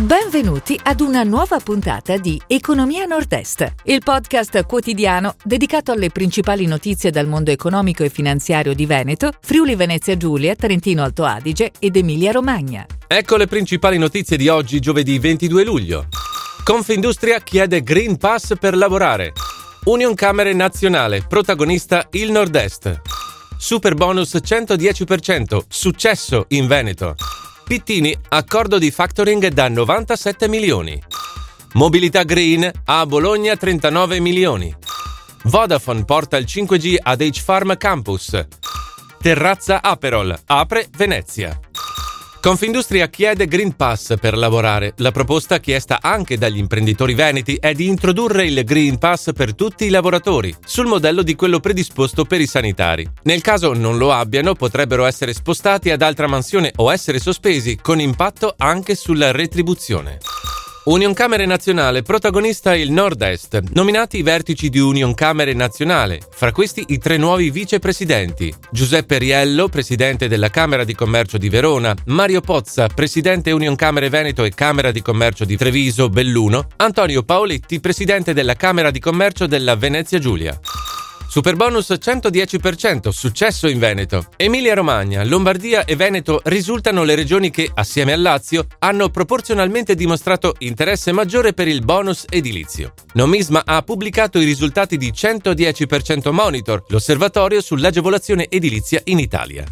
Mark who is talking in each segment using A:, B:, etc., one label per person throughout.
A: Benvenuti ad una nuova puntata di Economia Nord-Est, il podcast quotidiano dedicato alle principali notizie dal mondo economico e finanziario di Veneto, Friuli Venezia Giulia, Trentino Alto Adige ed Emilia Romagna.
B: Ecco le principali notizie di oggi, giovedì 22 luglio. Confindustria chiede Green Pass per lavorare. Union Camere Nazionale, protagonista il Nord-Est. Super bonus 110%, successo in Veneto. Pittini, accordo di factoring da 97 milioni. Mobilità Green a Bologna 39 milioni. Vodafone porta il 5G ad H-Farm Campus. Terrazza Aperol apre Venezia. Confindustria chiede Green Pass per lavorare. La proposta chiesta anche dagli imprenditori veneti è di introdurre il Green Pass per tutti i lavoratori, sul modello di quello predisposto per i sanitari. Nel caso non lo abbiano, potrebbero essere spostati ad altra mansione o essere sospesi, con impatto anche sulla retribuzione. Union Camere Nazionale, protagonista il Nord-Est, nominati i vertici di Union Camere Nazionale, fra questi i tre nuovi vicepresidenti, Giuseppe Riello, presidente della Camera di Commercio di Verona, Mario Pozza, presidente Union Camere Veneto e Camera di Commercio di Treviso, Belluno, Antonio Paoletti, presidente della Camera di Commercio della Venezia Giulia. Superbonus 110%, successo in Veneto. Emilia-Romagna, Lombardia e Veneto risultano le regioni che, assieme al Lazio, hanno proporzionalmente dimostrato interesse maggiore per il bonus edilizio. Nomisma ha pubblicato i risultati di 110% Monitor, l'osservatorio sull'agevolazione edilizia in Italia.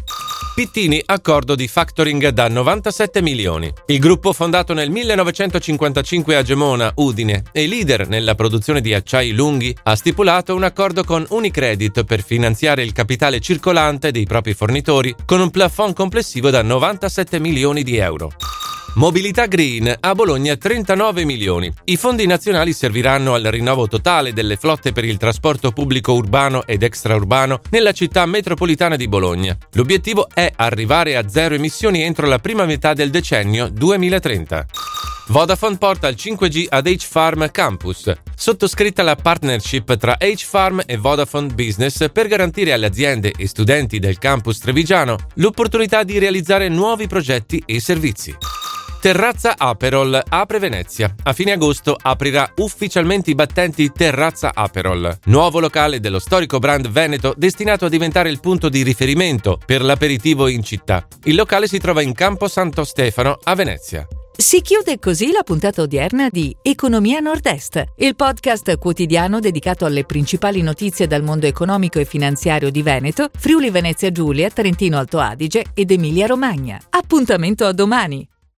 B: Pittini accordo di factoring da 97 milioni. Il gruppo fondato nel 1955 a Gemona, Udine, e leader nella produzione di acciai lunghi, ha stipulato un accordo con Unicredit per finanziare il capitale circolante dei propri fornitori con un plafond complessivo da 97 milioni di euro. Mobilità Green a Bologna 39 milioni. I fondi nazionali serviranno al rinnovo totale delle flotte per il trasporto pubblico urbano ed extraurbano nella città metropolitana di Bologna. L'obiettivo è arrivare a zero emissioni entro la prima metà del decennio 2030. Vodafone porta il 5G ad H-Farm Campus. Sottoscritta la partnership tra H-Farm e Vodafone Business per garantire alle aziende e studenti del campus trevigiano l'opportunità di realizzare nuovi progetti e servizi. Terrazza Aperol apre Venezia. A fine agosto aprirà ufficialmente i battenti Terrazza Aperol, nuovo locale dello storico brand veneto destinato a diventare il punto di riferimento per l'aperitivo in città. Il locale si trova in Campo Santo Stefano a Venezia.
A: Si chiude così la puntata odierna di Economia Nord-Est, il podcast quotidiano dedicato alle principali notizie dal mondo economico e finanziario di Veneto, Friuli Venezia Giulia, Trentino Alto Adige ed Emilia Romagna. Appuntamento a domani!